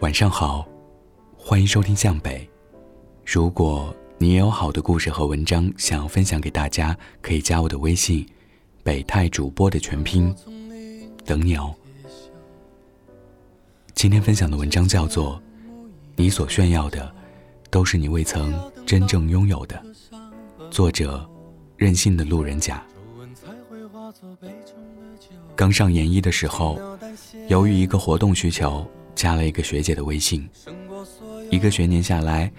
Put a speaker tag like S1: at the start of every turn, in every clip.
S1: 晚上好，欢迎收听向北。如果你也有好的故事和文章想要分享给大家，可以加我的微信“北泰主播”的全拼，等你哦。今天分享的文章叫做《你所炫耀的，都是你未曾真正拥有的》，作者任性的路人甲。刚上研一的时候，由于一个活动需求。加了一个学姐的微信，一个学年下来，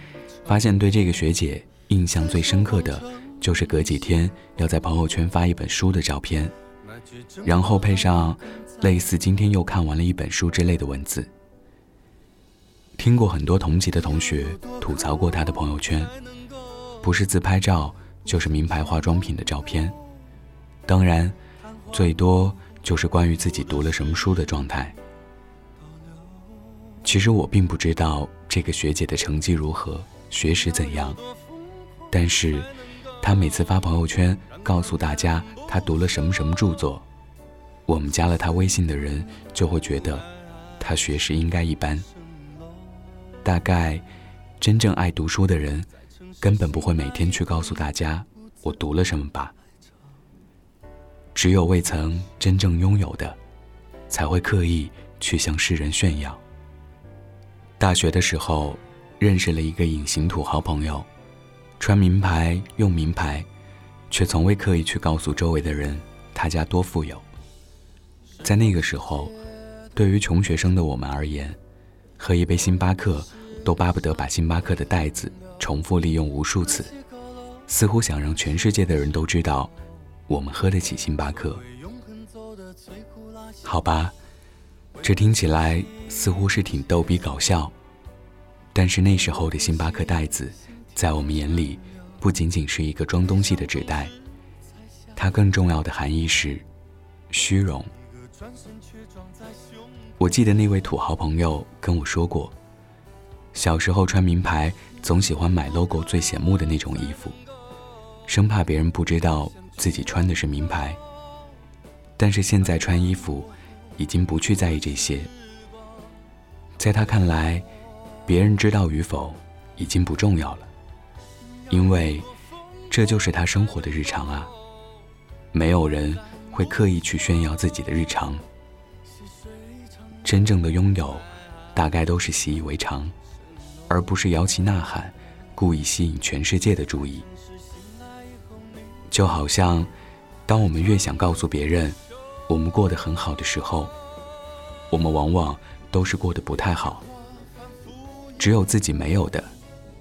S1: 发现对这个学姐印象最深刻的就是隔几天要在朋友圈发一本书的照片，然后配上类似“今天又看完了一本书”之类的文字。听过很多同级的同学吐槽过她的朋友圈，不是自拍照就是名牌化妆品的照片，当然，最多就是关于自己读了什么书的状态。其实我并不知道这个学姐的成绩如何，学识怎样，但是，她每次发朋友圈告诉大家她读了什么什么著作，我们加了她微信的人就会觉得，她学识应该一般。大概，真正爱读书的人，根本不会每天去告诉大家我读了什么吧。只有未曾真正拥有的，才会刻意去向世人炫耀。大学的时候，认识了一个隐形土豪朋友，穿名牌用名牌，却从未刻意去告诉周围的人他家多富有。在那个时候，对于穷学生的我们而言，喝一杯星巴克都巴不得把星巴克的袋子重复利用无数次，似乎想让全世界的人都知道我们喝得起星巴克。好吧。这听起来似乎是挺逗比搞笑，但是那时候的星巴克袋子，在我们眼里，不仅仅是一个装东西的纸袋，它更重要的含义是虚荣。我记得那位土豪朋友跟我说过，小时候穿名牌，总喜欢买 logo 最显目的那种衣服，生怕别人不知道自己穿的是名牌。但是现在穿衣服。已经不去在意这些，在他看来，别人知道与否已经不重要了，因为这就是他生活的日常啊。没有人会刻意去炫耀自己的日常，真正的拥有，大概都是习以为常，而不是摇旗呐喊，故意吸引全世界的注意。就好像，当我们越想告诉别人。我们过得很好的时候，我们往往都是过得不太好。只有自己没有的，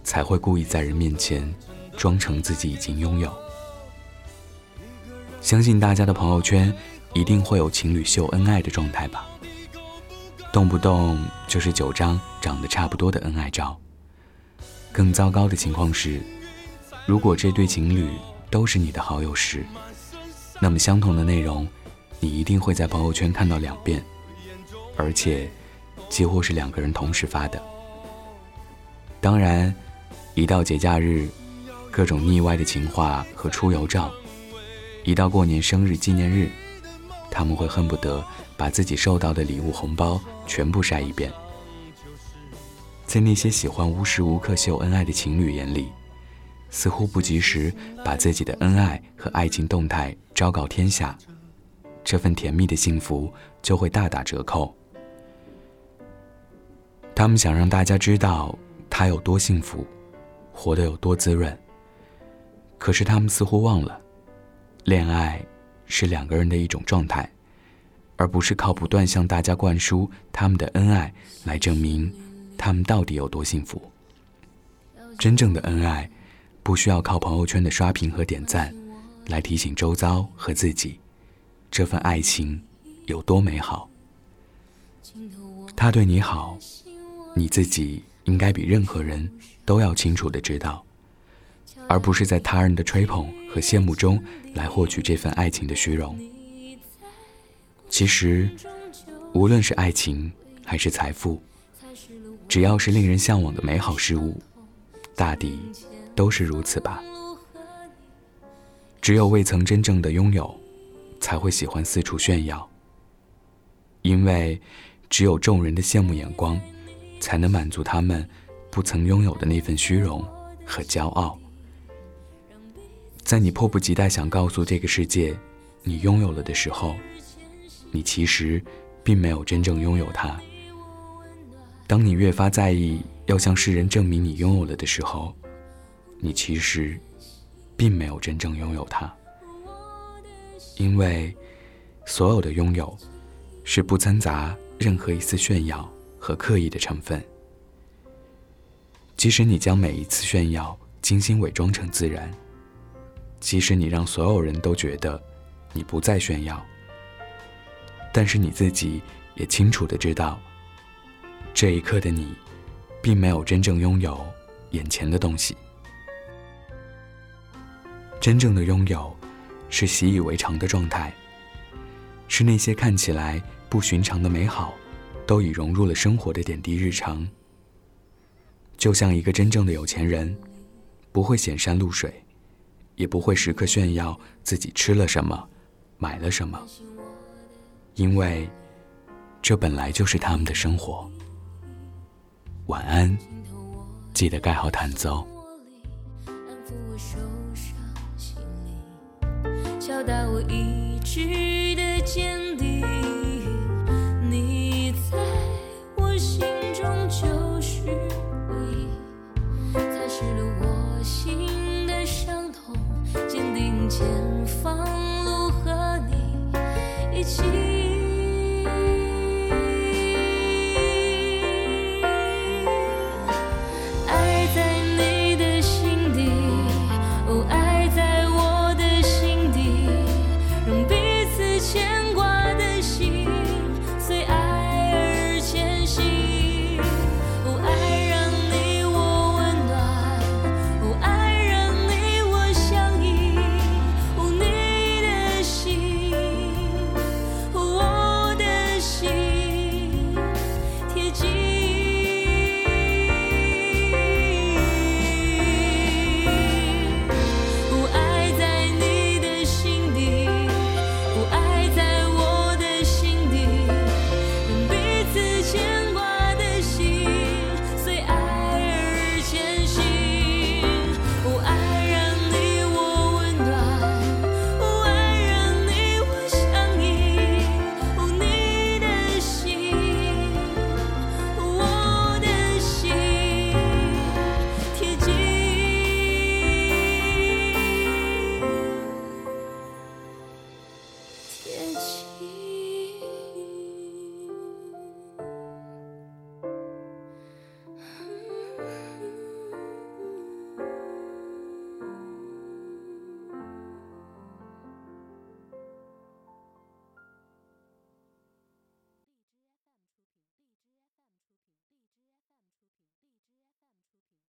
S1: 才会故意在人面前装成自己已经拥有。相信大家的朋友圈一定会有情侣秀恩爱的状态吧？动不动就是九张长得差不多的恩爱照。更糟糕的情况是，如果这对情侣都是你的好友时，那么相同的内容。你一定会在朋友圈看到两遍，而且几乎是两个人同时发的。当然，一到节假日，各种腻歪的情话和出游照；一到过年、生日、纪念日，他们会恨不得把自己收到的礼物、红包全部晒一遍。在那些喜欢无时无刻秀恩爱的情侣眼里，似乎不及时把自己的恩爱和爱情动态昭告天下。这份甜蜜的幸福就会大打折扣。他们想让大家知道他有多幸福，活得有多滋润。可是他们似乎忘了，恋爱是两个人的一种状态，而不是靠不断向大家灌输他们的恩爱来证明他们到底有多幸福。真正的恩爱，不需要靠朋友圈的刷屏和点赞来提醒周遭和自己。这份爱情有多美好？他对你好，你自己应该比任何人都要清楚的知道，而不是在他人的吹捧和羡慕中来获取这份爱情的虚荣。其实，无论是爱情还是财富，只要是令人向往的美好事物，大抵都是如此吧。只有未曾真正的拥有。才会喜欢四处炫耀，因为只有众人的羡慕眼光，才能满足他们不曾拥有的那份虚荣和骄傲。在你迫不及待想告诉这个世界你拥有了的时候，你其实并没有真正拥有它。当你越发在意要向世人证明你拥有了的时候，你其实并没有真正拥有它。因为所有的拥有是不掺杂任何一丝炫耀和刻意的成分。即使你将每一次炫耀精心伪装成自然。即使你让所有人都觉得你不再炫耀，但是你自己也清楚的知道，这一刻的你，并没有真正拥有眼前的东西。真正的拥有，是习以为常的状态，是那些看起来不寻常的美好，都已融入了生活的点滴日常。就像一个真正的有钱人，不会显山露水。也不会时刻炫耀自己吃了什么，买了什么，因为这本来就是他们的生活。晚安，记得盖好毯子哦。
S2: 前方路和你一起。